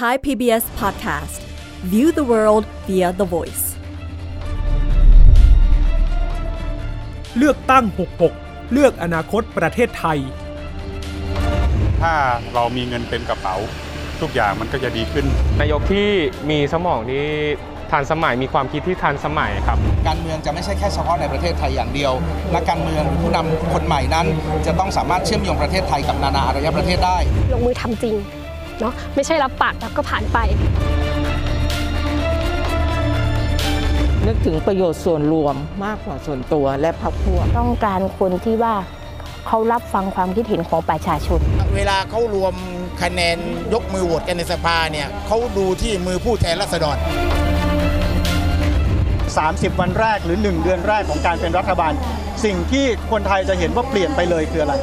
Thai PBS Podcast View the world via the voice เลือกตั้ง 66 เลือกอนาคตประเทศไทย ถ้าเรามีเงินเต็มกระเป๋า ทุกอย่างมันก็จะดีขึ้น นายกที่มีสมองที่ทันสมัยมีความคิดที่ทันสมัยครับ การเมืองจะไม่ใช่แค่เฉพาะในประเทศไทยอย่างเดียวและการเมืองหรือผู้นำคนใหม่นั้น จะต้องสามารถเชื่อมโยงประเทศไทยกับนานาอารยประเทศได้ ลงมือทำจริง เนาะไม่ใช่รับปากแล้วก็ผ่านไป นึกถึงประโยชน์ส่วนรวมมากกว่าส่วนตัวและพรรคพวก ต้องการคนที่ว่าเขารับฟังความคิดเห็นของประชาชน เวลาเขารวมคะแนนยกมือโหวตกันในสภาเนี่ยเขาดูที่มือผู้แทนราษฎร 30 วันแรกหรือ 1 เดือนแรกของการเป็นรัฐบาล สิ่งที่คนไทยจะเห็นว่าเปลี่ยนไปเลยคืออะไร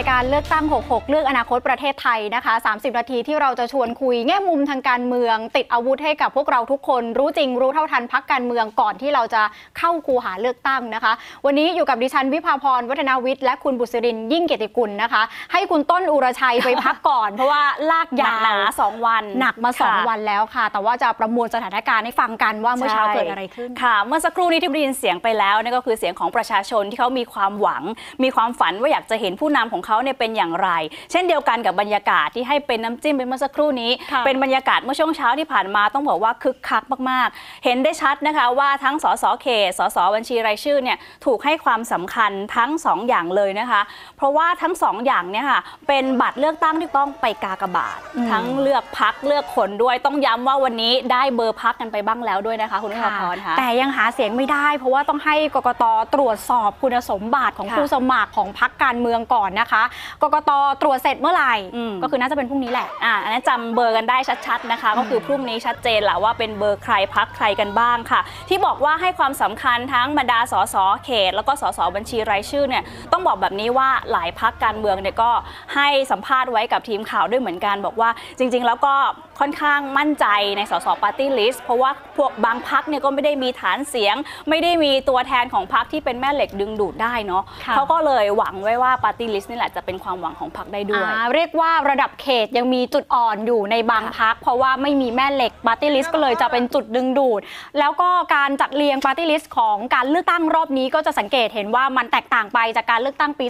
าสู่รายการเลือกตั้ง 66 เลือกอนาคตประเทศไทยนะคะ 30 นาทีที่เราจะชวนคุยแง่มุมทางการเมือง ติดอาวุธให้กับพวกเราทุกคน รู้จริงรู้เท่าทันพักการเมืองก่อนที่เราจะเข้าคูหาเลือกตั้งนะคะ วันนี้อยู่กับดิฉันวิภาพรวัฒนาวิทย์และคุณบุษรินยิ่งเกียรติกุลนะคะ ให้คุณต้นอุรชัยไปพักก่อน เพราะว่าลากยาวหนาสองวัน หนักมาสองค่ะวันแล้วค่ะ แต่ว่าจะประมวลสถานการณ์ให้ฟังกันว่าเมื่อเช้าเกิดอะไรขึ้นค่ะ เมื่อสักครู่นี้ที่ได้ยินเสียงไปแล้วนั่นก็คือเสียงของประชาชนที่เขามีความหวัง มีความฝันว่าอยากจะเห็นผู้นำของเขาเนี่ยเป็นอย่างไร เช่นเดียวกันกับบรรยากาศที่ให้เป็นน้ำจิ้มเป็นเมื่อสักครู่นี้ค่ะเป็นบรรยากาศเมื่อช่วงเช้าที่ผ่านมาต้องบอกว่าคึกคักมากๆ เห็นได้ชัดนะคะว่าทั้งสสเขตสสบัญชีรายชื่อเนี่ยถูกให้ความสำคัญทั้งสองอย่างเลยนะคะ เพราะว่าทั้งสองอย่างเนี่ยค่ะเป็นบัตรเลือกตั้งที่ต้องไปกากบาทอืมทั้งเลือกพักเลือกคนด้วยต้องย้ำว่าวันนี้ได้เบอร์พักกันไปบ้างแล้วด้วยนะคะ คุณวิภาพรค่ะแต่ยังหาเสียงไม่ได้ เพราะว่าต้องให้กกตตรวจสอบคุณสมบัติของค่ะผู้สมัครของพรรคการเมืองก่อนนะคะกกตตรวจเสร็จเมื่อไหร่อืมก็คือน่าจะเป็นพรุ่งนี้แหละอ่าอันนั้นจำเบอร์กันได้ชัดๆนะคะ ก็คือพรุ่งนี้ชัดเจนแหละว่าเป็นเบอร์ใครพรรคใครกันบ้างค่ะ ที่บอกว่าให้ความสำคัญทั้งบรรดาสสเขต แล้วก็สสบัญชีรายชื่อเนี่ยต้องบอกแบบนี้ว่าหลายพรรคการเมืองเนี่ยก็ให้สัมภาษณ์ไว้กับทีมข่าวด้วยเหมือนกัน บอกว่าจริง ๆ แล้วก็ ค่อนข้างมั่นใจในสสปาร์ตี้ลิสต์เพราะว่าพวกบางพรรคเนี่ยก็ไม่ได้มีฐานเสียง ไม่ได้มีตัวแทนของพรรคที่เป็นแม่เหล็กดึงดูดได้เนาะค่ะเขาก็เลยหวังไว้ว่าปาร์ตี้ลิสต์นี่แหละจะเป็นความหวังของพรรคได้ด้วยอ่าเรียกว่าระดับเขตยังมีจุดอ่อนอยู่ในบางพรรคเพราะว่าไม่มีแม่เหล็กปาร์ตี้ลิสต์ก็เลยจะเป็นจุดดึงดูด แล้วก็การจัดเรียงปาร์ตี้ลิสต์ของการเลือกตั้งรอบนี้ก็จะสังเกตเห็นว่ามันแตกต่างไปจากการเลือกตั้งปี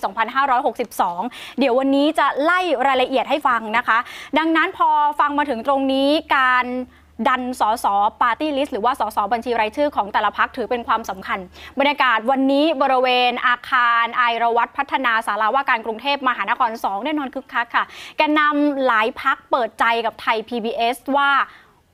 2562 เดี๋ยววันนี้จะไล่รายละเอียดให้ฟังนะคะ ดังนั้นพอฟังมาถึงตรงนี้การดันสสปาร์ตี้ลิสต์หรือว่าสสบัญชีรายชื่อของแต่ละพรรคถือเป็นความสำคัญ บรรยากาศวันนี้บริเวณอาคารไอราวัตพัฒนา ศาลาว่าการกรุงเทพมหานคร 2 แน่นอนคึกคักค่ะ แกนนำหลายพรรคเปิดใจกับไทย PBS ว่า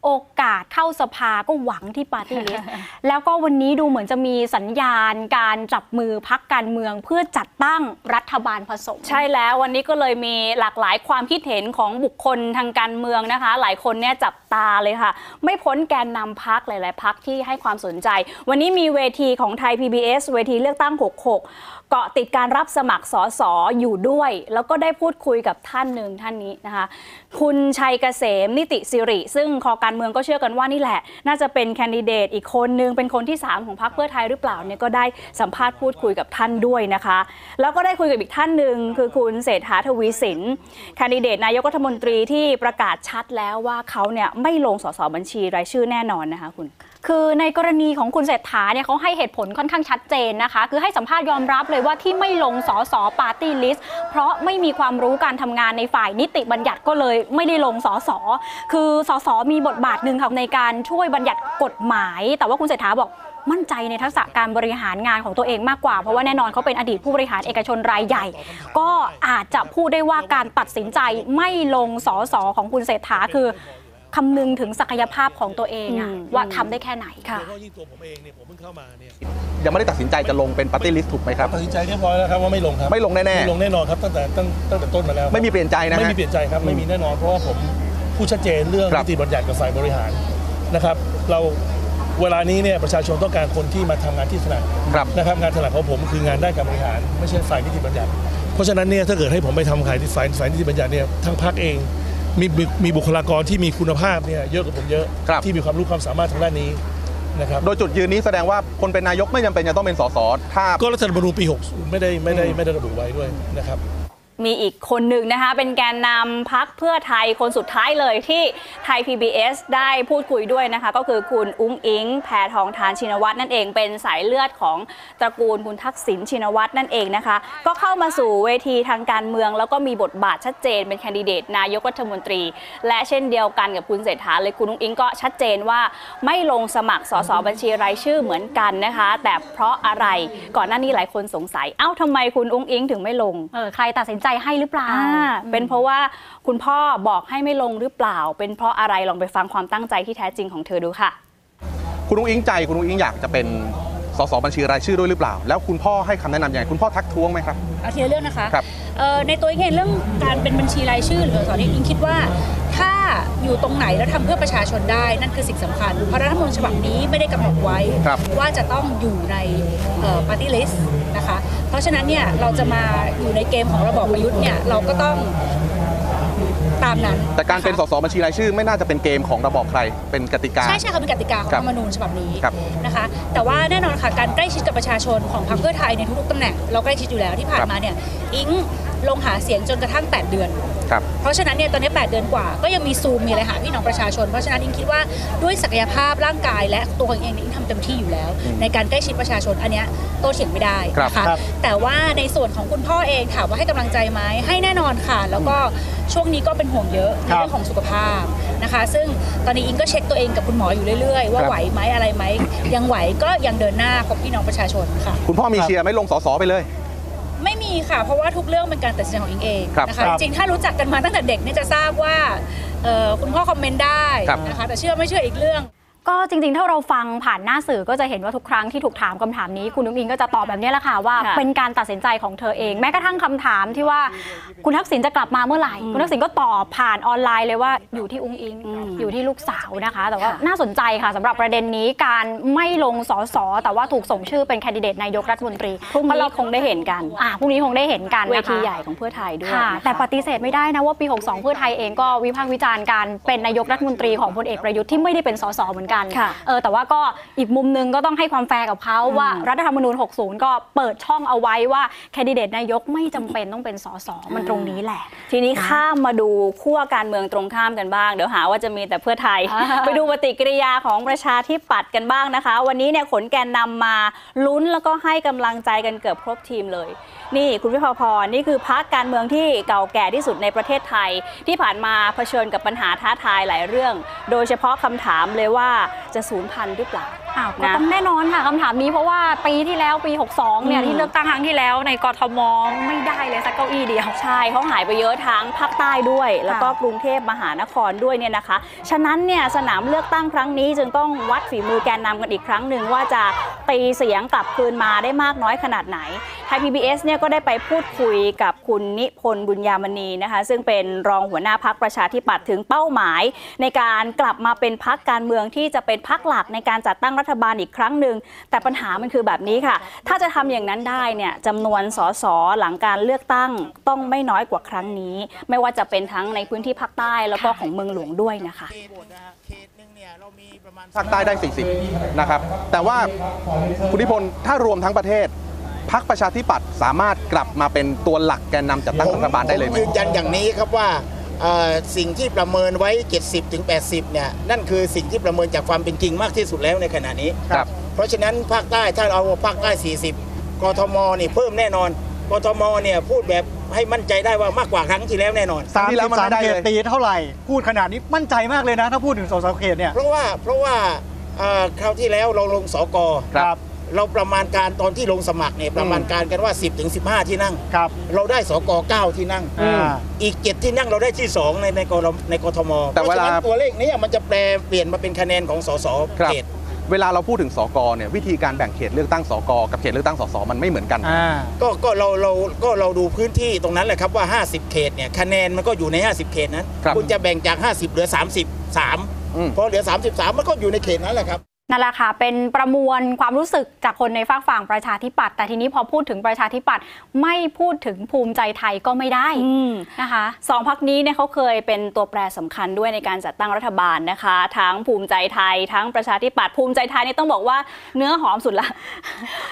โอกาสเข้าสภาก็หวังที่ปาร์ตี้ลิสต์แล้วก็วันนี้ดูเหมือนจะมีสัญญาณการจับมือพรรคการเมืองเพื่อจัดตั้งรัฐบาลผสม ใช่แล้ววันนี้ก็เลยมีหลากหลายความคิดเห็นของบุคคลทางการเมืองนะคะ หลายคนเนี่ยจับตาเลยค่ะ ไม่พ้นแกนนำพรรคหลาย ๆ พรรคที่ให้ความสนใจ วันนี้มีเวทีของไทย PBS เวทีเลือกตั้ง 66 เกาะติดการรับสมัครสอสออยู่ด้วย แล้วก็ได้พูดคุยกับท่านหนึ่งท่านนี้นะคะ คุณชัยเกษมนิติสิริ ซึ่งคอการเมืองก็เชื่อกันว่านี่แหละ น่าจะเป็นแคนดิเดตอีกคนนึงเป็นคนที่ 3 ของพรรคเพื่อไทยหรือเปล่าเนี่ยก็ได้สัมภาษณ์พูดคุยกับท่านด้วยนะคะ แล้วก็ได้คุยกับอีกท่านหนึ่งคือคุณเศรษฐาทวีสินแคนดิเดตนายกรัฐมนตรีที่ประกาศชัดแล้วว่าเขาเนี่ยไม่ลงสสบัญชีรายชื่อแน่นอนนะคะคุณ คือในกรณีของคุณเศรษฐาเนี่ยเขาให้เหตุผลค่อนข้างชัดเจนนะคะ คือให้สัมภาษณ์ยอมรับเลยว่าที่ไม่ลงสอสอปาร์ตี้ลิสต์เพราะไม่มีความรู้การทำงานในฝ่ายนิติบัญญัติก็เลยไม่ได้ลงสอสอคือสอสอมีบทบาทหนึ่งค่ะในการช่วยบัญญัติกฎหมาย แต่ว่าคุณเศรษฐาบอกมั่นใจในทักษะการบริหารงานของตัวเองมากกว่า เพราะว่าแน่นอนเขาเป็นอดีตผู้บริหารเอกชนรายใหญ่ ก็อาจจะพูดได้ว่าการตัดสินใจไม่ลงสอสอของคุณเศรษฐาคือ คำนึงถึงศักยภาพของตัวเองอะอืมว่าทำได้แค่ไหนค่ะยังไม่ได้ตัดสินใจจะลงเป็นปาร์ตี้ลิสต์ถูกไหมครับ ตัดสินใจเรียบร้อยแล้วครับว่าไม่ลงครับไม่ลงแน่ๆไม่ลงแน่นอนครับตั้งแต่ตั้งตั้งแต่ต้นมาแล้วครับไม่มีเปลี่ยนใจนะฮะไม่มีเปลี่ยนใจครับไม่มีแน่นอนเพราะว่าผมพูดชัดเจนเรื่องครับ นิติบัญญัติกับฝ่ายบริหารนะครับ เราเวลานี้เนี่ยประชาชนต้องการคนที่มาทำงานที่ถนัด ครับ นะครับงานถนัดของผมคืองานด้านการบริหาร ไม่ใช่ฝ่ายนิติบัญญัติ เพราะฉะนั้นเนี่ยถ้าเกิดให้ผมไปทำขายที่ฝ่ายฝ่ายนิติบัญญัติเนี่ยทางพรรคเอง มีมีมีบุคลากรที่มีคุณภาพเนี่ยเยอะกว่าผมเยอะที่มีความรู้ความสามารถทางด้านนี้นะครับโดยจุดยืนนี้แสดงว่าคนเป็นนายกไม่จำเป็นจะต้องเป็นสสถ้า ก็รัฐธรรมนูญปี 60 ไม่ได้ไม่ได้ไม่ได้ระบุไว้ด้วยนะครับ มีอีกคนหนึ่งนะคะ เป็นแกนนำพักเพื่อไทยคนสุดท้ายเลยที่ไทย PBS ได้พูดคุยด้วยนะคะ ก็คือคุณอุ้งอิง แพทองทานชินวัตรนั่นเองเป็นสายเลือดของตระกูลคุณทักษิณชินวัตรนั่นเองนะคะ ก็เข้ามาสู่เวทีทางการเมือง แล้วก็มีบทบาทชัดเจนเป็นแคนดิเดตนายกรัฐมนตรี และเช่นเดียวกันกับคุณเศรษฐาเลยคุณอุ้งอิงก็ชัดเจนว่าไม่ลงสมัครสสบัญชีรายชื่อเหมือนกันนะคะ แต่เพราะอะไรก่อนหน้านี้หลายคนสงสัยเอ้าทำไมคุณอุ้งอิงถึงไม่ลงเออใครตัดสินใจให้หรือเปล่าอ่า เป็นเพราะว่าคุณพ่อบอกให้ไม่ลงหรือเปล่า เป็นเพราะอะไรลองไปฟังความตั้งใจที่แท้จริงของเธอดูค่ะ คุณอุ้งอิงใจคุณอุ้งอิงอยากจะเป็น สสบัญชีรายชื่อด้วยหรือเปล่า แล้วคุณพ่อให้คำแนะนำยังไงคุณพ่อทักท้วงไหมครับ เอาทีละเรื่องนะคะครับเอ่อในตัวเองเองเรื่องการเป็นบัญชีรายชื่อหรือสอนอิงคิดว่า ถ้าอยู่ตรงไหนแล้วทำเพื่อประชาชนได้ นั่นคือสิ่งสำคัญ เพราะรัฐธรรมนูญฉบับนี้ไม่ได้กำหนดไว้ ครับ ว่าจะต้องอยู่ในปาร์ตี้ลิสต์นะคะ เพราะฉะนั้นเนี่ยเราจะมาอยู่ในเกมของระบอบประยุทธ์เนี่ยเราก็ต้อง ตามนั้นแต่การเป็นสสบัญชีรายชื่อ ไม่น่าจะเป็นเกมของระบอบใครเป็นกติกา ใช่ใช่ค่ะเป็นกติกาของครัรับฐธรรมนูญฉบับนี้ครับนะคะ แต่ว่าแน่นอนค่ะการใกล้ชิดกับประชาชนของพรรคเพื่อไทยในทุกๆตำแหน่งเราใกล้ชิดอยู่แล้วที่ผ่านมาเนี่ยอิงลงหาเสียงจนกระทั่ง 8 เดือนครับเพราะฉะนั้นเนี่ยตอนนี้ 8 เดือนกว่า ก็ยังมีซูมมีอะไรหาพี่น้องประชาชน เพราะฉะนั้นอิงคิดว่าด้วยศักยภาพร่างกาย และตัวของเองเนี่ยอิงทำเต็มที่อยู่แล้ว ในการใกล้ชิดประชาชนอันเนี้ยโต้เถียงไม่ได้นะครัคะบแต่ว่าในส่วนของคุณพ่อเองถามว่าให้กำลังใจไหมให้แน่นอนค่ะ แล้วก็ช่วงนี้ก็เป็นห่วงเยอะในเรื่องของสุขภาพนะคะ ซึ่งตอนนี้อิงก็เช็คตัวเองกับคุณหมออยู่เรื่อยๆ ว่าครับไหวไหมอะไรไหมยังไหวก็ยังเดินหน้าพบพี่น้องประชาชนค่ะ คุณพ่อมีเชียร์ไม่ลงสสไปเลยไม่มีค่ะ เพราะว่าทุกเรื่องเป็นการตัดสินใจของอิงเองครับนะครัคะบจริงๆถ้ารู้จักกันมาตั้งแต่เด็กเนี่ยจะทราบว่าเอ่อคุณพ่อคอมเมนต์ได้ครับนะคะแต่เชื่อไม่เชื่ออีกเรื่อง ก็จริงๆ ถ้าเราฟังผ่านหน้าสื่อก็จะเห็นว่าทุกครั้งที่ถูกถามคำถามนี้คุณนุ้งอิงก็จะตอบแบบนี้แหละค่ะว่าค่ะเป็นการตัดสินใจของเธอเอง แม้กระทั่งคำถามที่ว่าคุณทักษิณจะกลับมาเมื่อไหร่ คุณทักษิณก็ตอบผ่านออนไลน์เลยว่าอยู่ที่อุ้งอิง อยู่ที่ลูกสาวนะคะ แต่ว่าน่าสนใจค่ะสำหรับประเด็นนี้การไม่ลงสสแต่ว่าถูกส่งชื่อเป็นแคนดิเดตนายกรัฐมนตรีพรุ่งนี้คงได้เห็นกันอ่าพรุ่งนี้คงได้เห็นกันนะคะเวทีใหญ่ของเพื่อไทยด้วยค่ะนะคะแต่ปฏิเสธไม่ได้นะว่าปี 62 เพื่อไทยเองก็วิพากษ์วิจารณ์การเป็นนายกรัฐมนตรีของพลเอกประยุทธ์ที่ไม่ได้เป็นสสเหมือนกันค่ะเออแต่ว่าก็อีกมุมหนึ่งก็ต้องให้ความแฟร์กับเขาว่ารัฐธรรมนูญ 60 ก็เปิดช่องเอาไว้ว่าแคนดิเดตนายกไม่จำเป็นต้องเป็นสสมันตรงนี้แหละ ทีนี้ข้ามมาดูขั้วการเมืองตรงข้ามกันบ้าง เดี๋ยวหาว่าจะมีแต่เพื่อไทยอ่าไปดูปฏิกิริยาของประชาธิปัตย์กันบ้างนะคะ วันนี้เนี่ยขนแกนนำมาลุ้นแล้วก็ให้กำลังใจกันเกือบครบทีมเลยนี่คุณวิภาพรนี่คือพักการเมืองที่เก่าแก่ที่สุดในประเทศไทย ที่ผ่านมาเผชิญกับปัญหาท้าทายหลายเรื่อง โดยเฉพาะคำถามเลยว่าจะสูญพันธุ์หรือเปล่า อ้าวก็ต้องแน่นอนค่ะคำถามนี้เพราะว่าปีที่แล้วปี 62 เนี่ยอืม ที่เลือกตั้งครั้งที่แล้วในกทมไม่ได้เลยสักเก้าอี้เดียว ใช่เขาหายไปเยอะทั้งภาคใต้ด้วย แล้วก็กรุงเทพมหานครด้วยเนี่ยนะคะ ฉะนั้นเนี่ยสนามเลือกตั้งครั้งนี้จึงต้องวัดฝีมือแกนนำกันอีกครั้งหนึ่งว่าจะตีเสียงกลับคืนมาได้มากน้อยขนาดไหน ไทย PBS เนี่ยก็ได้ไปพูดคุยกับคุณนิพนธ์บุญญามณีนะคะ ซึ่งเป็นรองหัวหน้าพักประชาธิปัตย์ถึงเป้าหมาย ในการกลับมาเป็นพักการเมืองที่จะเป็นพักหลักในการจัดตั้งรัฐบาลอีกครั้งหนึ่งแต่ปัญหามันคือแบบนี้ค่ะ ถ้าจะทำอย่างนั้นได้เนี่ยจำนวนสสหลังการเลือกตั้งต้องไม่น้อยกว่าครั้งนี้ ไม่ว่าจะเป็นทั้งในพื้นที่ภาคใต้แล้วก็ของเมืองหลวงด้วยนะคะภาคใต้ได้ 40 นะครับ แต่ว่าคุณนิพนธ์ถ้ารวมทั้งประเทศพักประชาธิปัตย์สามารถกลับมาเป็นตัวหลักแกนนำจัดตั้งรัฐบาลได้เลยไหมผมยืนยันอย่างนี้ครับว่าเอ่อ สิ่งที่ประเมินไว้ 70ถึง80เนี่ยนั่นคือสิ่งที่ประเมินจากความเป็นจริงมากที่สุดแล้วในขณะนี้ครับ เพราะฉะนั้นภาคใต้ถ้าเอาภาคใต้ 40 กทมนี่เพิ่มแน่นอน กทมเนี่ยพูดแบบให้มั่นใจได้ว่ามากกว่าครั้งที่แล้วแน่นอน สามสิบสามเขตตีเท่าไหร่ พูดขนาดนี้มั่นใจมากเลยนะ ถ้าพูดถึงสสเขตเนี่ย เพราะว่าเพราะว่าเอ่อคราวที่แล้วเราลงสก ครับ เราประมาณการตอนที่ลงสมัครเนี่ยประมาณการกันว่า 10ถึง15 ที่นั่ง ครับ เราได้สก9ที่นั่งอ่าอีก 7 ที่นั่งเราได้ที่ 2 ในในกรในกทมแต่เวลา พระฉะนั้นตัวเลขนี้มันจะแปลเปลี่ยนมาเป็นคะแนนของสสครับเขต เวลาเราพูดถึงสกเนี่ยวิธีการแบ่งเขตเลือกตั้งสกกับเขตเลือกตั้งสสมันไม่เหมือนกันก็ก็เราเราก็เราดูพื้นที่ตรงนั้นแหละครับว่า 50 เขตเนี่ยคะแนนมันก็อยู่ใน 50 เขตนั้นครับณจะแบ่งจาก 50 เหลือ33พอเหลือ 33 มันก็อยู่ในเขตนั้นแหละครับ นั่นแหละค่ะ เป็นประมวลความรู้สึกจากคนในฝากฝั่งประชาธิปัตย์ แต่ทีนี้พอพูดถึงประชาธิปัตย์ไม่พูดถึงภูมิใจไทยก็ไม่ได้นะคะสองพักนี้เนี่ยเขาเคยเป็นตัวแปรสำคัญด้วยในการจัดตั้งรัฐบาลนะคะ ทั้งภูมิใจไทย ทั้งประชาธิปัตย์ ภูมิใจไทยนี่ต้องบอกว่าเนื้อหอมสุดละ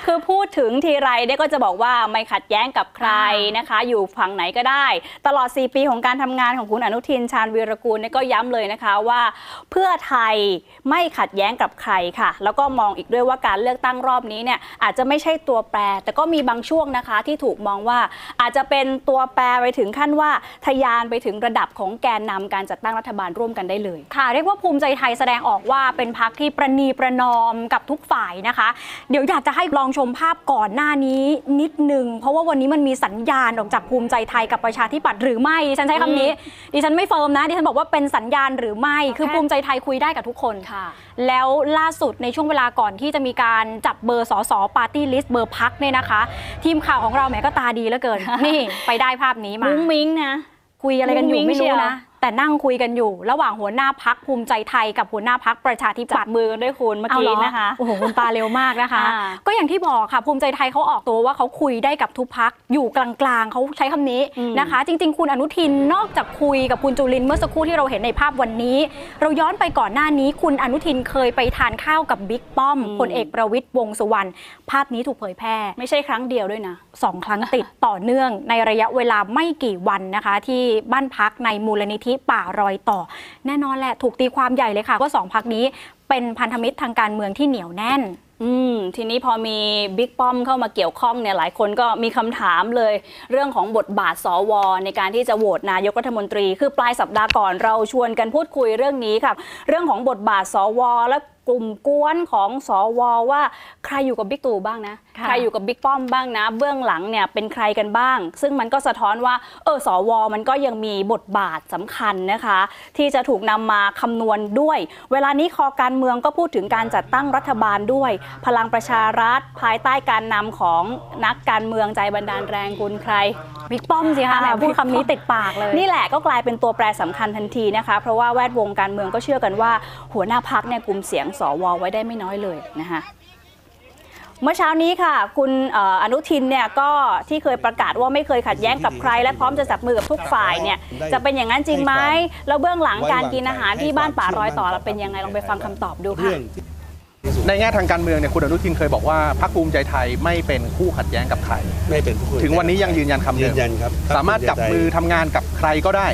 คือพูดถึงทีไรเนี่ยก็จะบอกว่าไม่ขัดแย้งกับใครนะคะ อยู่ฝั่งไหนก็ได้ ตลอด 4 ปีของการทำงานของคุณอนุทินชาญวีรกูลเนี่ยก็ย้ำเลยนะคะว่า เพื่อไทยไม่ขัดแย้งกับใครค่ะ แล้วก็มองอีกด้วยว่าการเลือกตั้งรอบนี้เนี่ยอาจจะไม่ใช่ตัวแปร แต่ก็มีบางช่วงนะคะที่ถูกมองว่าอาจจะเป็นตัวแปรไปถึงขั้นว่าทะยานไปถึงระดับของแกนนำการจัดตั้งรัฐบาลร่วมกันได้เลย ค่ะ เรียกว่าภูมิใจไทยแสดงออกว่าเป็นพักที่ประนีประนอมกับทุกฝ่ายนะคะ เดี๋ยวอยากจะให้ลองชมภาพก่อนหน้านี้นิดนึง เพราะว่าวันนี้มันมีสัญญาณออกจากภูมิใจไทยกับประชาธิปัตย์หรือไม่ดิฉันใช้คำนี้ ดิฉันไม่ firm นะดิฉันบอกว่าเป็นสัญญาณหรือไม่ คือภูมิใจไทยคุยได้กับทุกคนค่ะ แล้วล่าสุดในช่วงเวลาก่อนที่จะมีการจับเบอร์สสปาร์ตี้ลิสต์เบอร์พรรคเนี่ยนะคะ ทีมข่าวของเราแหมก็ตาดีเหลือเกิน นี่ไปได้ภาพนี้มามุ้งมุ้งมิ้งนะ คุยอะไรกันอยู่มุ้งมิ้งไม่รู้เชียวนะ แต่นั่งคุยกันอยู่ ระหว่างหัวหน้าพรรคภูมิใจไทยกับหัวหน้าพรรคประชาธิปัตย์ จับมือกันด้วยคุณเมื่อกี้อะไรนะคะโอ้โหคุณตาเร็วมากนะคะอ่าก็อย่างที่บอกค่ะภูมิใจไทยเขาออกตัวว่าเขาคุยได้กับทุกพักอยู่กลางๆเขาใช้คำนี้นะคะ จริง ๆ คุณอนุทินนอกจากคุยกับคุณจุลินทร์เมื่อสักครู่ที่เราเห็นในภาพวันนี้ เราย้อนไปก่อนหน้านี้ คุณอนุทินเคยไปทานข้าวกับบิ๊กป้อมพลเอกประวิตยวงษ์สุวรรณภาพนี้ถูกเผยแพร่ ไม่ใช่ครั้งเดียวด้วยนะสองครั้งติดต่อเนื่องในระยะเวลาไม่กี่วันนะคะ ที่บ้านพักในมูลนิธิป่ารอยต่อ แน่นอนแหละถูกตีความใหญ่เลยค่ะว่าสองพักนี้เป็นพันธมิตรทางการเมืองที่เหนียวแน่นอืมทีนี้พอมีบิ๊กป้อมเข้ามาเกี่ยวข้องเนี่ยหลายคนก็มีคำถามเลย เรื่องของบทบาทสว ในการที่จะโหวตนายกรัฐมนตรี คือปลายสัปดาห์ก่อนเราชวนกันพูดคุยเรื่องนี้ค่ะ เรื่องของบทบาทสว และ กลุ่มกวนของสวว่าใครอยู่กับบิ๊กตู่บ้างนะค่ะใครอยู่กับบิ๊กป้อมบ้างนะ เบื้องหลังเนี่ยเป็นใครกันบ้าง ซึ่งมันก็สะท้อนว่าเออสวมันก็ยังมีบทบาทสำคัญนะคะ ที่จะถูกนำมาคำนวณด้วย เวลานี้คอการเมืองก็พูดถึงการจัดตั้งรัฐบาลด้วย พลังประชารัฐภายใต้การนำของนักการเมืองใจบันดาลแรงคุณใครบิ๊กป้อมสิคะแหมพูดคำนี้ติดปากเลย นี่แหละก็กลายเป็นตัวแปรสำคัญทันทีนะคะ เพราะว่าแวดวงการเมืองก็เชื่อกันว่า หัวหน้าพักเนี่ยกลุ่มเสียงสวไว้ได้ไม่น้อยเลยนะคะเมื่อเช้านี้ค่ะ คุณเอ่ออนุทินเนี่ยก็ที่เคยประกาศว่าไม่เคยขัดแย้งกับใคร และพร้อมจะจับมือกับทุกฝ่ายเนี่ยจะเป็นอย่างนั้นจริงไหมแล้วเบื้องหลังการกินอาหารที่บ้านป่ารอยต่อเราเป็นยังไงลองไปฟังคำตอบดูค่ะในแง่ทางการเมืองเนี่ยคุณอนุทินเคยบอกว่าพรรคภูมิใจไทยไม่เป็นคู่ขัดแย้งกับใครไม่เป็นคู่ถึงวันนี้ยังยืนยันคำเดิยืมนยันครับสามารถจับมือทำงานกับใครก็ได้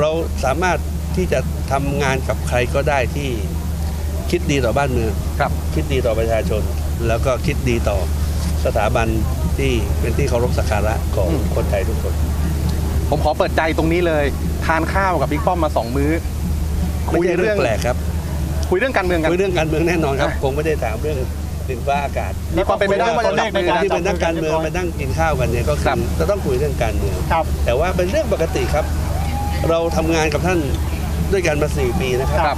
เราสามารถที่จะทำงานกับใครก็ได้ที่ คิดดีต่อบ้านเมืองครับ คิดดีต่อประชาชน แล้วก็คิดดีต่อสถาบันที่เป็นที่เคารพสักการะของคนไทยทุกคน ผมขอเปิดใจตรงนี้เลย ทานข้าวกับบิ๊กป้อมมาสองมื้อไม่ใช่เรื่องแปลกครับ คุยเรื่องการเมืองกันคุยเรื่องการเมืองแน่นอนครับคงไม่ได้ถามเรื่องดินฟ้าอากาศมีความเป็นไปได้ว่าจะจับมือกันที่เป็นนักการเมืองมานั่งกินข้าวกันเนี่ยก็คือจะต้องคุยเรื่องการเมืองแต่ว่าเป็นเรื่องปกติครับ เราทำงานกับท่านด้วยกันมาสี่ปีนะครับ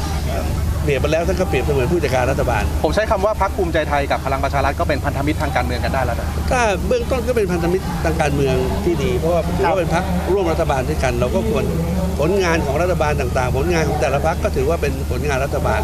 เปรียบไปแล้วท่านก็เปรียบเสมือนผู้จัดการรัฐบาล ผมใช้คำว่าพรรคภูมิใจไทยกับพลังประชารัฐก็เป็นพันธมิตรทางการเมืองกันได้แล้วนะถ้าเบื้องต้นก็เป็นพันธมิตรทางการเมืองที่ดี เพราะว่าถือว่าเป็นพรรคร่วมรัฐบาลด้วยกัน เราก็ควรผลงานของรัฐบาลต่าง ๆ ผลงานของแต่ละพรรคก็ถือว่าเป็นผลงานรัฐบาล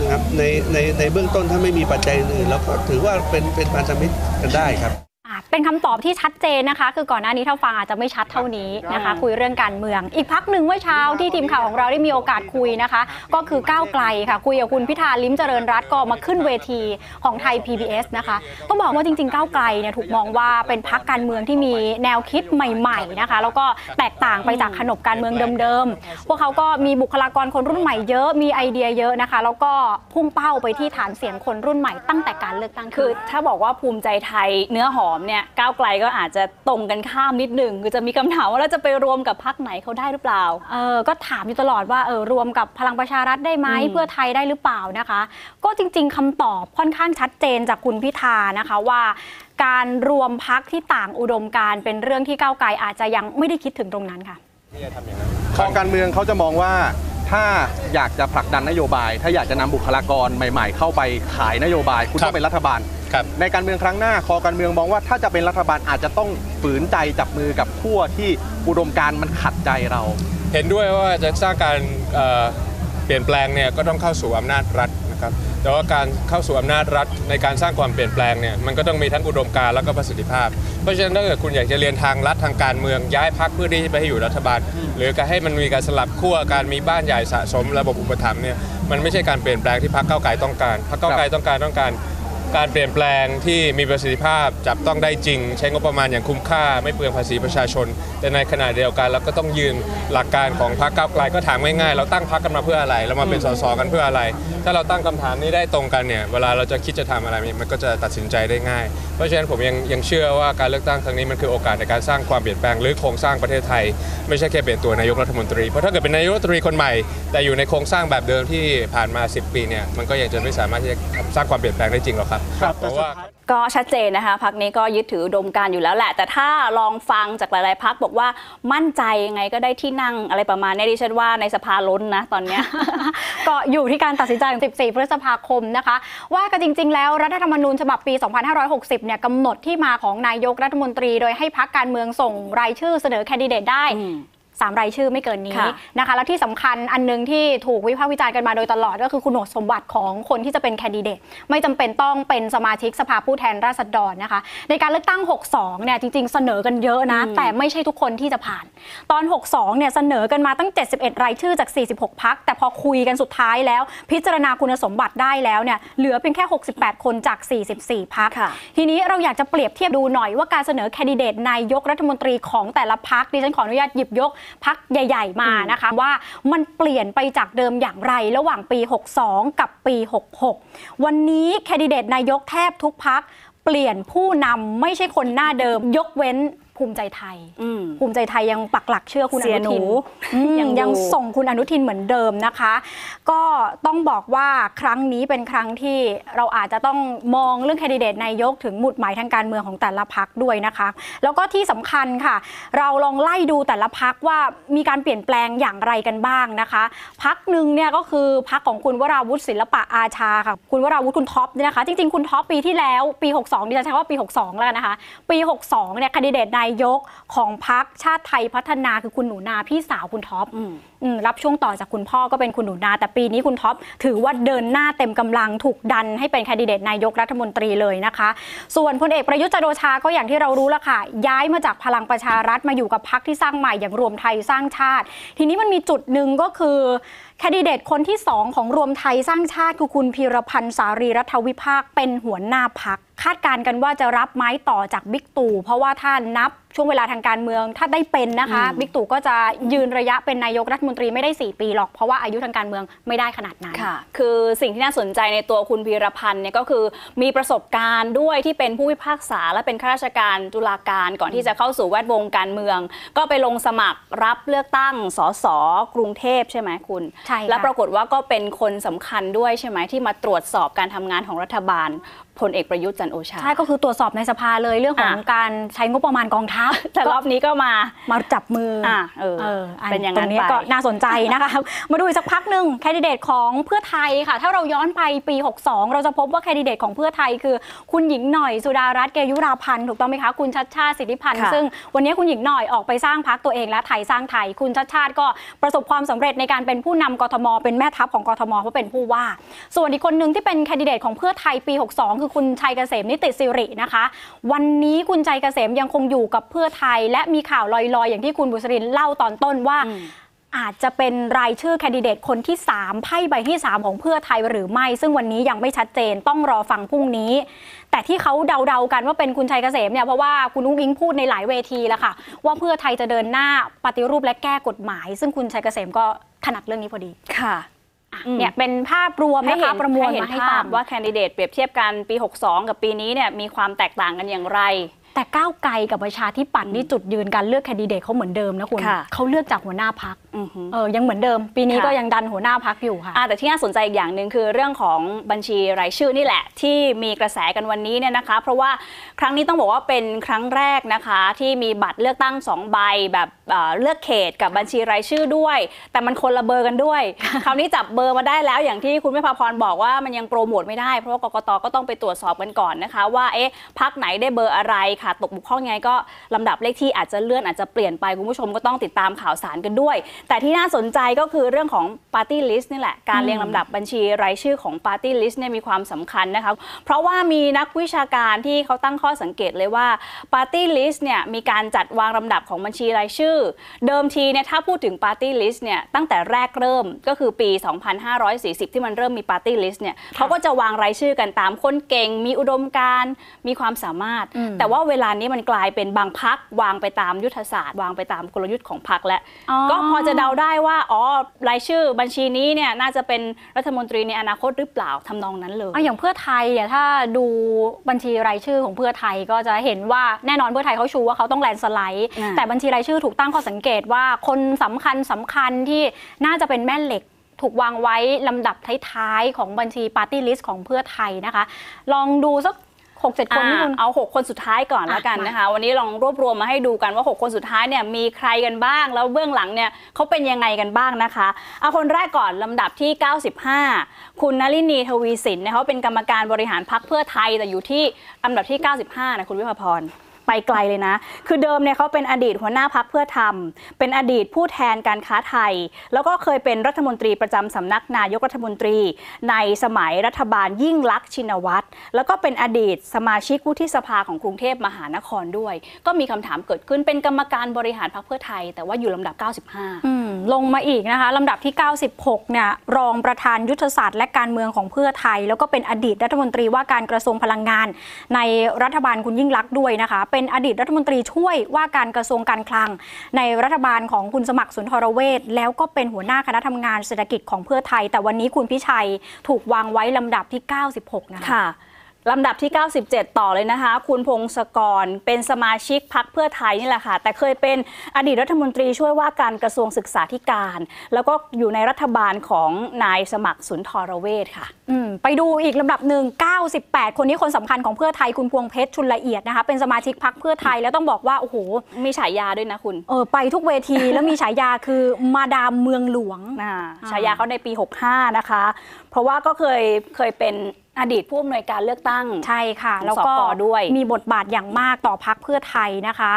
นะครับในในในเบื้องต้นถ้าไม่มีปัจจัยอื่นเราก็ถือว่าเป็นเป็นพันธมิตรกันได้ครับอะ เป็นคำตอบที่ชัดเจนนะคะ คือก่อนหน้านี้ถ้าฟังอาจจะไม่ชัดเท่านี้นะคะ คุยเรื่องการเมือง อีกพักหนึ่งเมื่อเช้าที่ทีมข่าวของเราได้มีโอกาสคุยนะคะ ก็คือก้าวไกลค่ะ คุยกับคุณพิธาลิ้มเจริญรัตน์ก็มาขึ้นเวทีของไทย PBS นะคะต้องบอกว่าจริงๆก้าวไกลเนี่ยถูกมองว่าเป็นพักการเมืองที่มีแนวคิดใหม่ๆนะคะ แล้วก็แตกต่างไปจากขนบการเมืองเดิมๆพวกเขาก็มีบุคลากรคนรุ่นใหม่เยอะมีไอเดียเยอะนะคะ แล้วก็พุ่งเป้าไปที่ฐานเสียงคนรุ่นใหม่ตั้งแต่การเลือกตั้งคือ ถ้าบอกว่าภูมิใจไทยเนื้อหอมเนี่ยก้าวไกลก็อาจจะตรงกันข้ามนิดหนึ่งคือจะมีคำถามว่าเราจะไปรวมกับพักไหนเขาได้หรือเปล่าเออก็ถามอยู่ตลอดว่าเออรวมกับพลังประชารัฐได้ไหมอืมเพื่อไทยได้หรือเปล่านะคะ ก็จริง ๆคำตอบค่อนข้างชัดเจนจากคุณพิธานะคะว่าการรวมพักที่ต่างอุดมการณ์เป็นเรื่องที่ก้าวไกลอาจจะยังไม่ได้คิดถึงตรงนั้นค่ะคอการเมืองเขาจะมองว่าถ้าอยากจะผลักดันนโยบาย ถ้าอยากจะนำบุคลากรใหม่ ๆ เข้าไปขายนโยบาย คุณต้องเป็นรัฐบาล ในการเมืองครั้งหน้าคอการเมืองมองว่าถ้าจะเป็นรัฐบาลอาจจะต้องฝืนใจจับมือกับขั้วที่อุดมการณ์มันขัดใจเรา เห็นด้วยว่าจะสร้างการเอ่อเปลี่ยนแปลงเนี่ยก็ต้องเข้าสู่อำนาจรัฐนะครับแต่ว่าการเข้าสู่อำนาจรัฐในการสร้างความเปลี่ยนแปลงเนี่ยมันก็ต้องมีทั้งอุดมการณ์แล้วก็ประสิทธิภาพ เพราะฉะนั้นถ้าเกิดคุณอยากจะเรียนทางรัฐทางการเมืองย้ายพักเพื่อที่จะไปให้อยู่รัฐบาล หรือการให้มันมีการสลับขั้วการมีบ้านใหญ่สะสม ระบบอุปถัมภ์เนี่ยมันไม่ใช่การเปลี่ยนแปลงที่พรรคก้าวไกลต้องการพรรคก้าวไกลต้องการต้องการ การเปลี่ยนแปลงที่มีประสิทธิภาพจับต้องได้จริง ใช้งบประมาณอย่างคุ้มค่า ไม่เปลืองภาษีประชาชน แต่ในขณะเดียวกันเราก็ต้องยืนหลักการของพรรคก้าวไกลก็ถามง่ายๆ เราตั้งพรรคกันมาเพื่ออะไร เรามาเป็นสสกันเพื่ออะไร ถ้าเราตั้งคำถามนี้ได้ตรงกันเนี่ยเวลาเราจะคิดจะทำอะไรมันก็จะตัดสินใจได้ง่าย เพราะฉะนั้นผมยังยังเชื่อว่าการเลือกตั้งครั้งนี้มันคือโอกาสในการสร้างความเปลี่ยนแปลงหรือโครงสร้างประเทศไทย ไม่ใช่แค่เปลี่ยนตัวนายกรัฐมนตรีเพราะถ้าเกิดเป็นนายกรัฐมนตรีคนใหม่ แต่อยู่ในโครงสร้างแบบเดิมที่ผ่านมา 10 ปีเนี่ยมันก็ยังจะไม่สามารถที่จะสร้างความเปลี่ยนแปลงได้จริงหรอกครับเพราะว่า ก็ชัดเจนนะคะพักนี้ก็ยึดถืออุดมการณ์อยู่แล้วแหละ แต่ถ้าลองฟังจากหลาย ๆพักบอกว่ามั่นใจยังไงก็ได้ที่นั่งอะไรประมาณนี้ดิฉันว่าในสภาล้นนะตอนเนี้ย ก็อยู่ที่การตัดสินใจของ 14 พฤษภาคมนะคะ ว่ากันจริง ๆ แล้วรัฐธรรมนูญฉบับปี 2560 เนี่ยกำหนดที่มาของนายกรัฐมนตรี โดยให้พักการเมืองส่งรายชื่อเสนอแคนดิเดตได้ สามรายชื่อไม่เกินนี้ค่ะนะคะ แล้วที่สำคัญอันหนึงที่ถูกวิพากษ์วิจารณ์กันมาโดยตลอด ก็คือคุณสมบัติของคนที่จะเป็นแคนดิเดตไม่จำเป็นต้องเป็นสมาชิกสภาผู้แทนราษฎรนะคะ ในการเลือกตั้ง 62 เนี่ยจริง ๆ เสนอกันเยอะนะ แต่ไม่ใช่ทุกคนที่จะผ่าน ตอน 62 เนี่ยเสนอกันมาตั้ง 71 รายชื่อจาก 46 พัก แต่พอคุยกันสุดท้ายแล้ว พิจารณาคุณสมบัติได้แล้วเนี่ยเหลือเพียงแค่ 68 คนจาก 44 พักทีนี้เราอยากจะเปรียบเทียบดูหน่อยว่าการเสนอแคนดิเดตนายกรัฐมนตรีของแต่ละพักดิฉันขออนุญาตหยิบยกพักใหญ่ ๆ มานะคะว่ามันเปลี่ยนไปจากเดิมอย่างไรระหว่างปี 62 กับปี 66 วันนี้แคนดิเดตนายกแทบทุกพักเปลี่ยนผู้นำไม่ใช่คนหน้าเดิมยกเว้น ภูมิใจไทย ภูมิใจไทยยังปักหลักเชื่อคุณอเสียนุทินหนูอืมยังอยู่ยังส่งคุณอนุทินเหมือนเดิมนะคะ ก็ต้องบอกว่าครั้งนี้เป็นครั้งที่เราอาจจะต้องมองเรื่องแคนดิเดตนายกถึงหมุดหมายทางการเมืองของแต่ละพักด้วยนะคะ แล้วก็ที่สำคัญค่ะ เราลองไล่ดูแต่ละพรรคว่ามีการเปลี่ยนแปลงอย่างไรกันบ้างนะคะ พรรคหนึ่งเนี่ยก็คือพรรคของคุณวราวุธ ศิลปอาชาค่ะคุณวราวุธคุณท็อปเนี่ยนะคะจริงๆคุณท็อปปีที่แล้วปี 62ดิฉันใช้คำว่าปี 62 แล้วกันนะคะ ปี 62เนี่ยแคนดิเดตนายกของพรรคชาติไทยพัฒนาคือคุณหนูนาพี่สาวคุณท็อปอืมรับช่วงต่อจากคุณพ่อก็เป็นคุณหนูนา แต่ปีนี้คุณท็อปถือว่าเดินหน้าเต็มกำลังถูกดันให้เป็นแคนดิเดตนายกรัฐมนตรีเลยนะคะ ส่วนพลเอกประยุทธ์จันทร์โอชาก็อย่างที่เรารู้ละค่ะ ย้ายมาจากพลังประชารัฐมาอยู่กับพักที่สร้างใหม่อย่างรวมไทยสร้างชาติ ทีนี้มันมีจุดหนึ่งก็คือ แคนดิเดตคนที่สองของรวมไทยสร้างชาติคือคุณพีรพันธ์สารีรัฐวิภาคเป็นหัวหน้าพัก คาดการณ์กันว่าจะรับไม้ต่อจากบิ๊กตู่เพราะว่าถ้านับ ช่วงเวลาทางการเมืองถ้าได้เป็นนะคะอืมบิ๊กตู่ก็จะยืนระยะเป็นนายกรัฐมนตรีไม่ได้ 4 ปีหรอก เพราะว่าอายุทางการเมืองไม่ได้ขนาดนั้นค่ะ คือสิ่งที่น่าสนใจในตัวคุณพีรพันธ์เนี่ยก็คือมีประสบการณ์ด้วยที่เป็นผู้พิพากษา และเป็นข้าราชการตุลาการก่อนที่จะเข้าสู่แวดวงการเมือง ก็ไปลงสมัครรับเลือกตั้งสสกรุงเทพใช่ไหมคุณใช่ค่ะและปรากฏว่าก็เป็นคนสำคัญด้วยใช่ไหมที่มาตรวจสอบการทำงานของรัฐบาล พลเอกประยุทธ์จันทร์โอชา ใช่ ก็คือตรวจสอบในสภาเลยเรื่องของอะการใช้งบประมาณกองทัพ แต่รอบนี้ก็มา มาจับมืออะเอออัเป็นอย่างตนั้รนงนี้ไปก็น่าสนใจนะคะ มาดูอีกสักพักหนึ่งแคนดิเดตของเพื่อไทยค่ะ ถ้าเราย้อนไปปี 62 เราจะพบว่าแคนดิเดตของเพื่อไทยคือ คุณหญิงหน่อยสุดารัตน์เกยุราพันธ์ถูกต้องไหมคะ คุณชัดชาติสิทธิพันธ์ค่ะซึ่งวันนี้คุณหญิงหน่อยออกไปสร้างพักตัวเองและไทยสร้างไทย คุณชัดชาติก็ประสบความสำเร็จในการเป็นผู้นำกทม เป็นแม่ทัพของกทมเพราะเป็นผู้ว่า ส่วนอีกคนหนึ่งที่เป็นแคนดิเดตของเพื่อไทยปี 62คือคุณชัยเกษมนิติสิรินะคะ วันนี้คุณชัยเกษมยังคงอยู่กับเพื่อไทย และมีข่าวลอยๆ อย่างที่คุณบุษรินเล่าตอนต้นว่าอาจจะเป็นรายชื่อแคนดิเดตคนที่ 3 ไพ่ใบที่ 3 ของเพื่อไทยหรือไม่ ซึ่งวันนี้ยังไม่ชัดเจนต้องรอฟังพรุ่งนี้ แต่ที่เขาเดาๆกันว่าเป็นคุณชัยเกษมเนี่ยเพราะว่าคุณอุ้งอิงพูดในหลายเวทีแล้วค่ะ ว่าเพื่อไทยจะเดินหน้าปฏิรูปและแก้กฎหมาย ซึ่งคุณชัยเกษมก็ถนัดเรื่องนี้พอดีค่ะอะ เนี่ยเป็นภาพรวมให้นะเห็คะนประมวลให้เห็นมาให้ภาฟัพงว่าแคนดิเดตเปรียบเทียบกันปี 62 กับปีนี้เนี่ยมีความแตกต่างกันอย่างไร แต่ก้าวไกลกับประชาธิปัตย์นี่จุดยืนการเลือกแคนดิเดตเขาเหมือนเดิมนะคุณค่ะเขาเลือกจากหัวหน้าพักอือฮึเออยังเหมือนเดิม ปีนี้ค่ะก็ยังดันหัวหน้าพักอยู่ค่ะอ่าแต่ที่น่าสนใจอีกอย่างหนึ่งคือเรื่องของบัญชีรายชื่อนี่แหละ ที่มีกระแสกันวันนี้เนี่ยนะคะ เพราะว่าครั้งนี้ต้องบอกว่าเป็นครั้งแรกนะคะ ที่มีบัตรเลือกตั้ง2ใบแบบเอ่อเลือกเขตกับบัญชีรายชื่อด้วย แต่มันคนละเบอร์กันด้วยคราวนี้จับเบอร์มาได้แล้ว อย่างที่คุณแม่พาพรบอกว่ามันยังโปรโมทไม่ได้เพราะว่ากกตก็ต้องไปตรวจสอบกันก่อนนะคะ ว่าเอ๊ะพักไหนได้เบอร์อะไรขาดตกบกพร่องยังไงก็ลำดับเลขที่อาจจะเลื่อนอาจจะเปลี่ยนไปคุณผู้ชมก็ต้องติดตามข่าวสารกันด้วย แต่ที่น่าสนใจก็คือเรื่องของ Party List นี่แหละการเรียงลำดับบัญชีรายชื่อของ Party List เนี่ยมีความสำคัญนะคะเพราะว่ามีนักวิชาการที่เขาตั้งข้อสังเกตเลยว่า Party List เนี่ยมีการจัดวางลำดับของบัญชีรายชื่อ เดิมทีเนี่ยถ้าพูดถึง Party List เนี่ยตั้งแต่แรกเริ่มก็คือปี 2540 ที่มันเริ่มมี Party List เนี่ยเขาก็จะวางรายชื่อกันตามคนเก่ง มีอุดมการณ์มีความสามารถ แต่ว่าเวลานี้มันกลายเป็นบางพักวางไปตามยุทธศาสตร์ วางไปตามกลยุทธ์ของพักแล้วอ๋อก็พอจะเดาได้ว่าอ๋อรายชื่อบัญชีนี้เนี่ยน่าจะเป็นรัฐมนตรีในอนาคตหรือเปล่าทำนองนั้นเลยอะอย่างเพื่อไทยอะถ้าดูบัญชีรายชื่อของเพื่อไทยก็จะเห็นว่าแน่นอนเพื่อไทยเขาชูว่าเขาต้องแลนด์สไลด์อ่าแต่บัญชีรายชื่อถูกตั้งข้อสังเกตว่าคนสำคัญสำคัญที่น่าจะเป็นแม่เหล็กถูกวางไว้ลำดับท้ายๆ ของบัญชีปาร์ตี้ลิสต์ของเพื่อไทยนะคะ ลองดูสัก หกเจ็ดคนที่อ่าคุณเอา 6 คนสุดท้ายก่อนแล้วกันอะนะคะ วันนี้ลองรวบรวมมาให้ดูกันว่า 6 คนสุดท้ายเนี่ยมีใครกันบ้าง แล้วเบื้องหลังเนี่ยเขาเป็นยังไงกันบ้างนะคะเอาคนแรกก่อนลำดับที่ 95 คุณนลินีทวีสินเนี่ยเขาเป็นกรรมการบริหารพักเพื่อไทยแต่อยู่ที่ลำดับที่ 95นะคุณวิภาพร ไปไกลเลยนะ คือเดิมเนี่ยเขาเป็นอดีตหัวหน้าพักเพื่อทำเป็นอดีตผู้แทนการค้าไทย แล้วก็เคยเป็นรัฐมนตรีประจำสำนักนายกรัฐมนตรี ในสมัยรัฐบาลยิ่งลักษณ์ชินวัตร แล้วก็เป็นอดีตสมาชิกวุฒิสภาของกรุงเทพมหานครด้วย ก็มีคำถามเกิดขึ้นเป็นกรรมการบริหารพรรคเพื่อไทย แต่ว่าอยู่ลำดับ 95อืมลงมาอีกนะคะลำดับที่ 96 เนี่ยรองประธานยุทธศาสตร์และการเมืองของเพื่อไทย แล้วก็เป็นอดีตรัฐมนตรีว่าการกระทรวงพลังงาน ในรัฐบาลคุณยิ่งลักษณ์ด้วยนะคะเป็นอดีตรัฐมนตรีช่วยว่าการกระทรวงการคลัง ในรัฐบาลของคุณสมัครสุนทรเวชแล้วก็เป็นหัวหน้าคณะทำงานเศรษฐกิจของเพื่อไทย แต่วันนี้คุณพิชัยถูกวางไว้ลำดับที่ 96 นะคะคะ ลำดับที่ 97 ต่อเลยนะคะ คุณพงศกรเป็นสมาชิกพักเพื่อไทยนี่แหละค่ะ แต่เคยเป็นอดีตรัฐมนตรีช่วยว่าการกระทรวงศึกษาธิการ แล้วก็อยู่ในรัฐบาลของนายสมัครสุนทรเวชค่ะอืมไปดูอีกลำดับหนึ่ง98 คนนี้คนสำคัญของเพื่อไทยคุณพวงเพชรชุนละเอียดนะคะ เป็นสมาชิกพักเพื่อไทยแล้วต้องบอกว่าโอ้โหมีฉายาด้วยนะคุณเออไปทุกเวทีแล้วมีฉายาคือมาดามเมืองหลวงอ่าฉายาเขาในปี 65 นะคะ เพราะว่าก็เคยเคยเป็น อดีตผู้อำนวยการเลือกตั้งใช่ค่ะของแล้วก็สปด้วยมีบทบาทอย่างมากต่อพักเพื่อไทยนะคะ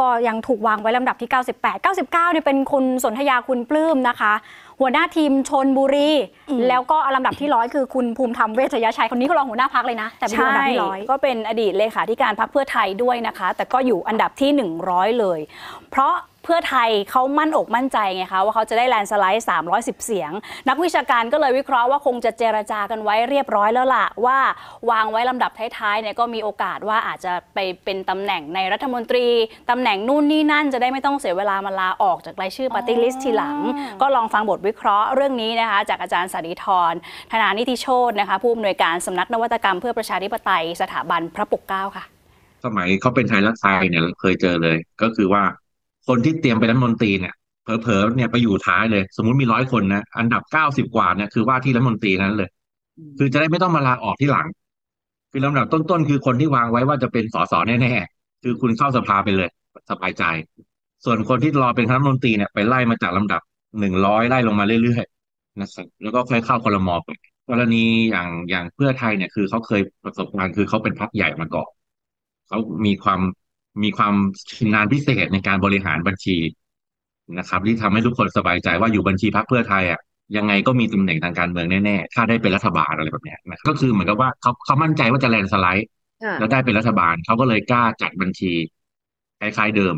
ก็ยังถูกวางไว้ลำดับที่ 98 99เนี่ยเป็นคุณสนธยาคุณปลื้มนะคะ หัวหน้าทีมชนบุรี แล้วก็ลำดับที่ร้อยคือคุณภูมิธรรมเวชยชัยคนนี้ก็รองหัวหน้าพักเลยนะ แต่เป็นลำดับที่ร้อยก็เป็นอดีตเลขาธิการพรรคเพื่อไทยด้วยนะคะ แต่ก็อยู่อันดับที่ 100 เลย เพราะเพื่อไทยเขามั่นอกมั่นใจไงคะว่าเขาจะได้แลนด์สไลด์ 310 เสียง นักวิชาการก็เลยวิเคราะห์ว่าคงจะเจรจากันไว้เรียบร้อยแล้วล่ะ ว่าวางไว้ลำดับท้ายๆเนี่ยก็มีโอกาสว่าอาจจะไปเป็นตำแหน่งในรัฐมนตรีตำแหน่งนู่นนี่นั่นจะได้ไม่ต้องเสียเวลามาลาออกจากรายชื่อปฏิลิสทีหลัง ก็ลองฟังบทวิเคราะห์เรื่องนี้นะคะ จากอาจารย์สันติธรธนานิติโชตนะคะ ผู้อำนวยการสำนักนวัตกรรมเพื่อประชาธิปไตยสถาบันพระปกเกล้าค่ะ สมัยเขาเป็นไทยรักไทยเนี่ยเราเคยเจอเลยก็คือว่า คนที่เตรียมเป็นรัฐมนตรีเนี่ยเผลอๆเนี่ยไปอยู่ท้ายเลย สมมุติมีร้อยคนนะอันดับเก้าสิบกว่าเนี่ยคือว่าที่รัฐมนตรีนั้นเลย คือจะได้ไม่ต้องมาลาออกที่หลัง คือลำดับต้นๆคือคนที่วางไว้ว่าจะเป็นสสแน่ๆคือคุณเข้าสภาไปเลยสบายใจ ส่วนคนที่รอเป็นรัฐมนตรีเนี่ยไปไล่มาจากลำดับหนึ่งร้อยไล่ลงมาเรื่อยๆนะครับแล้วก็ค่อยเข้าคลมอไปกรณีอย่างอย่างเพื่อไทยเนี่ยคือเขาเคยประสบการณ์คือเขาเป็นพรรคใหญ่มาก่อนเขามีความ มีความชำนาญพิเศษในการบริหารบัญชีนะครับ ที่ทำให้ทุกคนสบายใจว่าอยู่บัญชีพรรคเพื่อไทยอะยังไงก็มีตำแหน่งทางการเมืองแน่ๆ ถ้าได้เป็นรัฐบาลอะไรแบบเนี้ยนะก็คือเหมือนกับว่าเขาเขามั่นใจว่าจะแลนด์สไลด์แล้วได้เป็นรัฐบาลเขาก็เลยกล้าจัดบัญชีคล้ายๆเดิม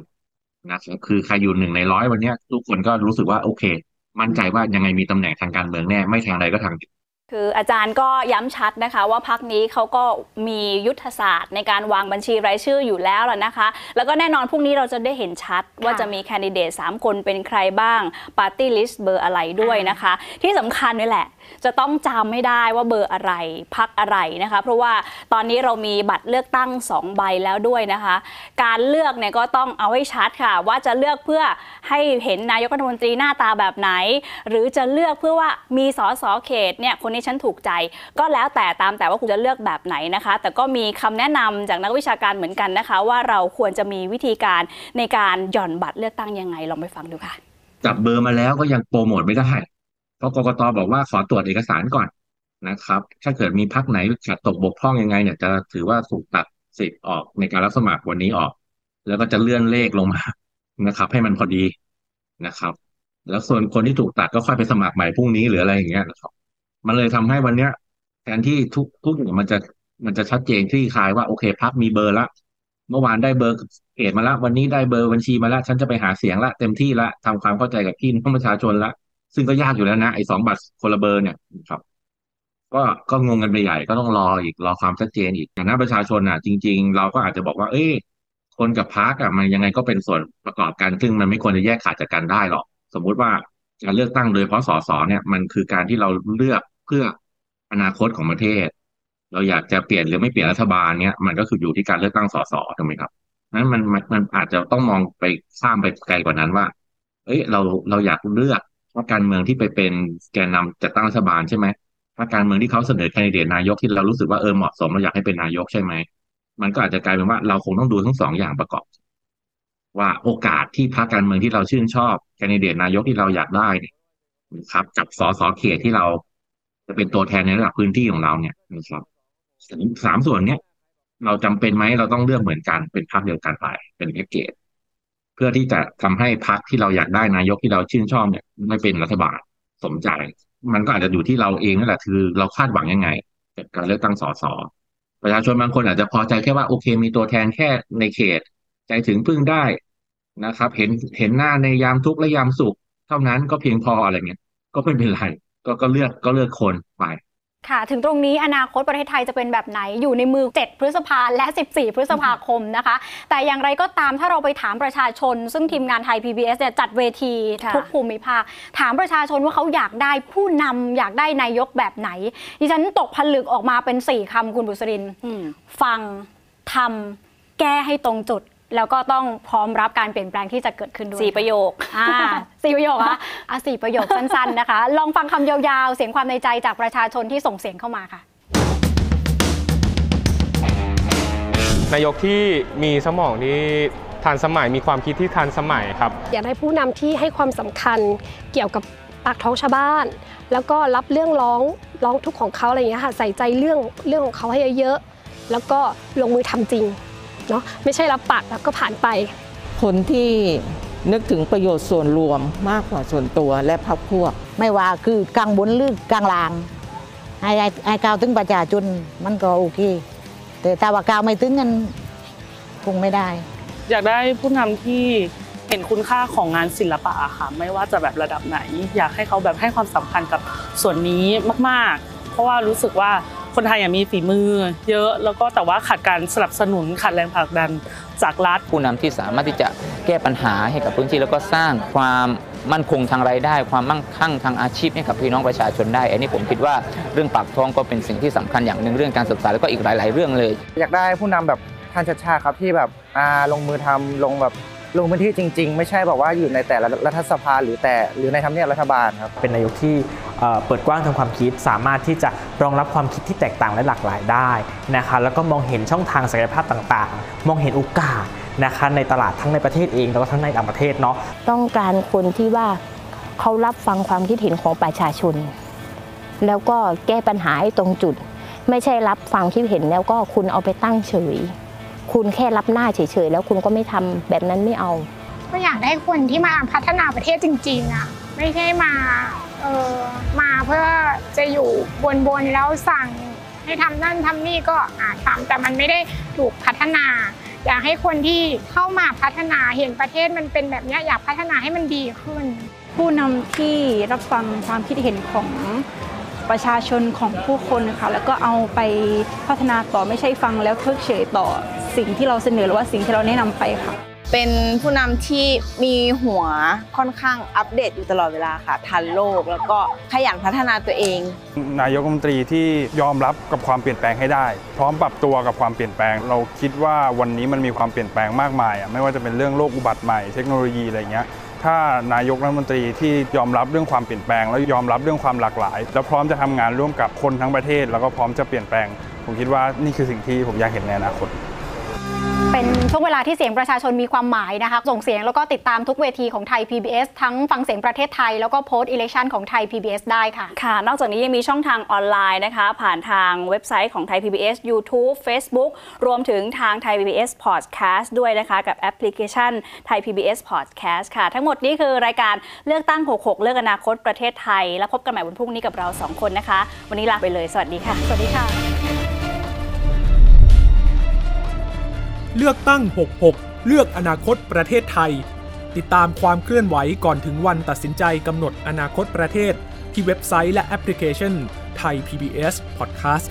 นะครับคือใครอยู่หนึ่งในร้อยวันเนี้ยทุกคนก็รู้สึกว่าโอเค มั่นใจว่ายังไงมีตำแหน่งทางการเมืองแน่ ไม่ทางใดก็ทางหนึ่ง คืออาจารย์ก็ย้ำชัดนะคะ ว่าพักนี้เขาก็มียุทธศาสตร์ในการวางบัญชีรายชื่ออยู่แล้วล่ะนะคะ แล้วก็แน่นอนพรุ่งนี้เราจะได้เห็นชัด ว่าจะมีแคนดิเดต3คนเป็นใครบ้างปาร์ตี้ลิสต์เบอร์อะไรด้วยนะคะ ที่สำคัญนี่แหละ จะต้องจำไม่ได้ว่าเบอร์อะไรพรรคอะไรนะคะ เพราะว่าตอนนี้เรามีบัตรเลือกตั้ง 2 ใบแล้วด้วยนะคะ การเลือกเนี่ยก็ต้องเอาให้ชัดค่ะ ว่าจะเลือกเพื่อให้เห็นนายกรัฐมนตรีหน้าตาแบบไหน หรือจะเลือกเพื่อว่ามีสสเขตเนี่ยคนนี้ฉันถูกใจ ก็แล้วแต่ตามแต่ว่าคุณจะเลือกแบบไหนนะคะ แต่ก็มีคำแนะนำจากนักวิชาการเหมือนกันนะคะ ว่าเราควรจะมีวิธีการในการหย่อนบัตรเลือกตั้งยังไงลองไปฟังดูค่ะจับเบอร์มาแล้วก็ยังโปรโมทไม่ได้ เพราะกกตบอกว่าขอตรวจเอกสารก่อนนะครับ ถ้าเกิดมีพักไหนขาดตกบกพร่องยังไงเนี่ยจะถือว่าถูกตัดสิทธิ์ออกในการรับสมัครวันนี้ออก แล้วก็จะเลื่อนเลขลงมานะครับ ให้มันพอดีนะครับ แล้วส่วนคนที่ถูกตัดก็ค่อยไปสมัครใหม่พรุ่งนี้หรืออะไรอย่างเงี้ยนะครับ มันเลยทำให้วันเนี้ยแทนที่ทุกทุกอย่างมันจะมันจะชัดเจนคลี่คลายว่าโอเคพักมีเบอร์ละเมื่อวานได้เบอร์เขตมาละวันนี้ได้เบอร์บัญชีมาละฉันจะไปหาเสียงละเต็มที่ละทำความเข้าใจกับพี่น้องประชาชนละ ซึ่งก็ยากอยู่แล้วนะไอ้สองบัตรคนละเบอร์เนี่ยครับก็ก็งงกันไปใหญ่ก็ต้องรออีกรอความชัดเจนอีกอย่างนั้นประชาชนอะ จริง ๆ เราก็อาจจะบอกว่า เอ้ยคนกับพักอะมันยังไงก็เป็นส่วนประกอบกันซึ่งมันไม่ควรจะแยกขาดจากกันได้หรอก สมมุติว่าการเลือกตั้งโดยเพราะสสเนี่ยมันคือการที่เราเลือกเพื่ออนาคตของประเทศ เราอยากจะเปลี่ยนหรือไม่เปลี่ยนรัฐบาลเนี่ยมันก็คืออยู่ที่การเลือกตั้งสสถูกไหมครับนั้นมันมันอาจจะต้องมองไปข้ามไปไกลกว่านั้นว่า เอ้ยเราเราอยากเลือก ว่าการเมืองที่ไปเป็นแกนนำจัดตั้งรัฐบาลใช่ไหมว่าการเมืองที่เขาเสนอแคนดิเดตนายกที่เรารู้สึกว่าเออเหมาะสมเราอยากให้เป็นนายกใช่ไหมมันก็อาจจะกลายเป็นว่าเราคงต้องดูทั้งสองอย่างประกอบ ว่าโอกาสที่พรรคการเมืองที่เราชื่นชอบแคนดิเดตนายกที่เราอยากได้เนี่ยนะครับ กับสสเขตที่เรา จะเป็นตัวแทนในระดับพื้นที่ของเราเนี่ยนะครับสามส่วนเนี้ยเราจำเป็นไหมเราต้องเลือกเหมือนกันเป็นพรรคเดียวกันไปเป็นแพ็กเกจ พื่อที่จะทำให้พรรคที่เราอยากได้นายกที่เราชื่นชอบเนี่ยไม่เป็นรัฐบาลสมใจ มันก็อาจจะอยู่ที่เราเองนั่นแหละคือเราคาดหวังยังไงกับการเลือกตั้งสสประชาชนบางคนอาจจะพอใจแค่ว่าโอเค มีตัวแทนแค่ในเขต ใจถึงพึ่งได้นะครับ เห็นเห็นหน้าในยามทุกข์และยามสุข เท่านั้นก็เพียงพออะไรเงี้ยก็ไม่เป็นไรก็ก็เลือกก็เลือกคนไป ค่ะ ถึงตรงนี้อนาคตประเทศไทยจะเป็นแบบไหนอยู่ในมือ 7 พฤษภาและ 14 พฤษภาคมนะคะ แต่อย่างไรก็ตามถ้าเราไปถามประชาชน ซึ่งทีมงานไทย PBS เนี่ยจัดเวทีค่ะทุกภูมิภาค ถามประชาชนว่าเขาอยากได้ผู้นำอยากได้นายกแบบไหน ดิฉันตกผลึกออกมาเป็น 4คำคุณบุษรินทร์ฟังทำแก้ให้ตรงจุด แล้วก็ต้องพร้อมรับการเปลี่ยนแปลงที่จะเกิดขึ้นด้วยสี่ประโยคอ่าสี่ประโยคอะอะสี่ประโยคสั้นๆนะคะ ลองฟังคำยาวๆ เสียงความในใจจากประชาชนที่ส่งเสียงเข้ามาค่ะนายกที่มีสมองที่ทันสมัยมีความคิดที่ทันสมัยครับ อยากได้ผู้นำที่ให้ความสำคัญเกี่ยวกับปากท้องชาวบ้าน แล้วก็รับเรื่องร้องร้องทุกข์ของเขาอะไรอย่างเงี้ยค่ะใส่ใจเรื่องเรื่องของเขาให้เยอะๆแล้วก็ลงมือทำจริง เนาะไม่ใช่รับปากแล้วก็ผ่านไป คนที่นึกถึงประโยชน์ส่วนรวมมากกว่าส่วนตัวและพรรคพวก ไม่ว่าคือกลางบนหรือกลางล่างให้ให้ให้ก้าวถึงประชาชนมันก็โอเค แต่ถ้าว่าก้าวไม่ถึงกันคงไม่ได้ อยากได้ผู้นำที่เห็นคุณค่าของงานศิลปะอะค่ะไม่ว่าจะแบบระดับไหน อยากให้เขาแบบให้ความสำคัญกับส่วนนี้มาก ๆ เพราะว่ารู้สึกว่า คนไทยอะมีฝีมือ เยอะแล้วก็แต่ว่าขาดการสนับสนุนขาดแรงผลักดันจากรัฐผู้นำที่สามารถที่จะแก้ปัญหาให้กับพื้นที่แล้วก็สร้างความมั่นคงทางรายได้ ความมั่งคั่งทางอาชีพให้กับพี่น้องประชาชนได้ อันนี้ผมคิดว่าเรื่องปากท้องก็เป็นสิ่งที่สำคัญอย่างหนึ่งเรื่องการศึกษาแล้วก็อีกหลาย ๆ เรื่องเลย อยากได้ผู้นำแบบท่านชัดชาติครับที่แบบอ่าลงมือทำลงแบบ ลงพื้นที่จริง ๆ ไม่ใช่แบบว่าอยู่ในแต่ละรัฐสภาหรือแต่หรือในทำเนียบรัฐบาลครับเป็นนายกที่เอ่อเปิดกว้างทางความคิดสามารถที่จะรองรับความคิดที่แตกต่างและหลากหลายได้นะคะแล้วก็มองเห็นช่องทางศักยภาพต่างๆ มองเห็นโอกาสนะคะในตลาดทั้งในประเทศเองแล้วก็ทั้งในต่างประเทศเนาะต้องการคนที่ว่าเขารับฟังความคิดเห็นของประชาชน แล้วก็แก้ปัญหาให้ตรงจุด ไม่ใช่รับฟังคิดเห็นแล้วก็คุณเอาไปตั้งเฉย คุณแค่รับหน้าเฉยๆ แล้วคุณก็ไม่ทำแบบนั้นไม่เอา ก็อยากได้คนที่มาพัฒนาประเทศจริงๆอะไม่ใช่มาเออมาเพื่อจะอยู่บนๆแล้วสั่งให้ทำนั่นทำนี่ก็อาจทำแต่มันไม่ได้ถูกพัฒนา อยากให้คนที่เข้ามาพัฒนาเห็นประเทศมันเป็นแบบเนี้ยอยากพัฒนาให้มันดีขึ้น ผู้นำที่รับฟังความคิดเห็นของ ประชาชนของผู้คนนะคะแล้วก็เอาไปพัฒนาต่อไม่ใช่ฟังแล้วเพิกเฉยต่อสิ่งที่เราเสนอหรือว่าสิ่งที่เราแนะนำไปค่ะ เป็นผู้นำที่มีหัวค่อนข้างอัปเดตอยู่ตลอดเวลาค่ะ ทันโลกแล้วก็ขยันพัฒนาตัวเอง นายกรัฐมนตรีที่ยอมรับกับความเปลี่ยนแปลงให้ได้ พร้อมปรับตัวกับความเปลี่ยนแปลง เราคิดว่าวันนี้มันมีความเปลี่ยนแปลงมากมายอะไม่ว่าจะเป็นเรื่องโรคอุบัติใหม่เทคโนโลยีอะไรเงี้ย ถ้านายกรัฐมนตรีที่ยอมรับเรื่องความเปลี่ยนแปลง แล้วยอมรับเรื่องความหลากหลาย แล้วพร้อมจะทำงานร่วมกับคนทั้งประเทศ แล้วก็พร้อมจะเปลี่ยนแปลง ผมคิดว่านี่คือสิ่งที่ผมอยากเห็นในอนาคต เป็นช่วงเวลาที่เสียงประชาชนมีความหมายนะคะส่งเสียงแล้วก็ติดตามทุกเวทีของไทย PBS ทั้งฟังเสียงประเทศไทยแล้วก็โพสต์อิเล็กชันของไทย PBS ได้ค่ะค่ะ นอกจากนี้ยังมีช่องทางออนไลน์นะคะ ผ่านทางเว็บไซต์ของไทย PBS YouTube Facebook รวมถึงทางไทย PBS Podcast ด้วยนะคะ กับแอปพลิเคชันไทย PBS Podcast ค่ะ ทั้งหมดนี้คือรายการเลือกตั้ง 66 เลือกอนาคตประเทศไทย แล้วพบกันใหม่วันพรุ่งนี้กับเรา 2 คนนะคะ วันนี้ลาไปเลย สวัสดีค่ะ สวัสดีค่ะ เลือกตั้ง 66 เลือกอนาคตประเทศไทย ติดตามความเคลื่อนไหวก่อนถึงวันตัดสินใจกำหนดอนาคตประเทศ ที่เว็บไซต์และแอปพลิเคชันไทย PBS Podcast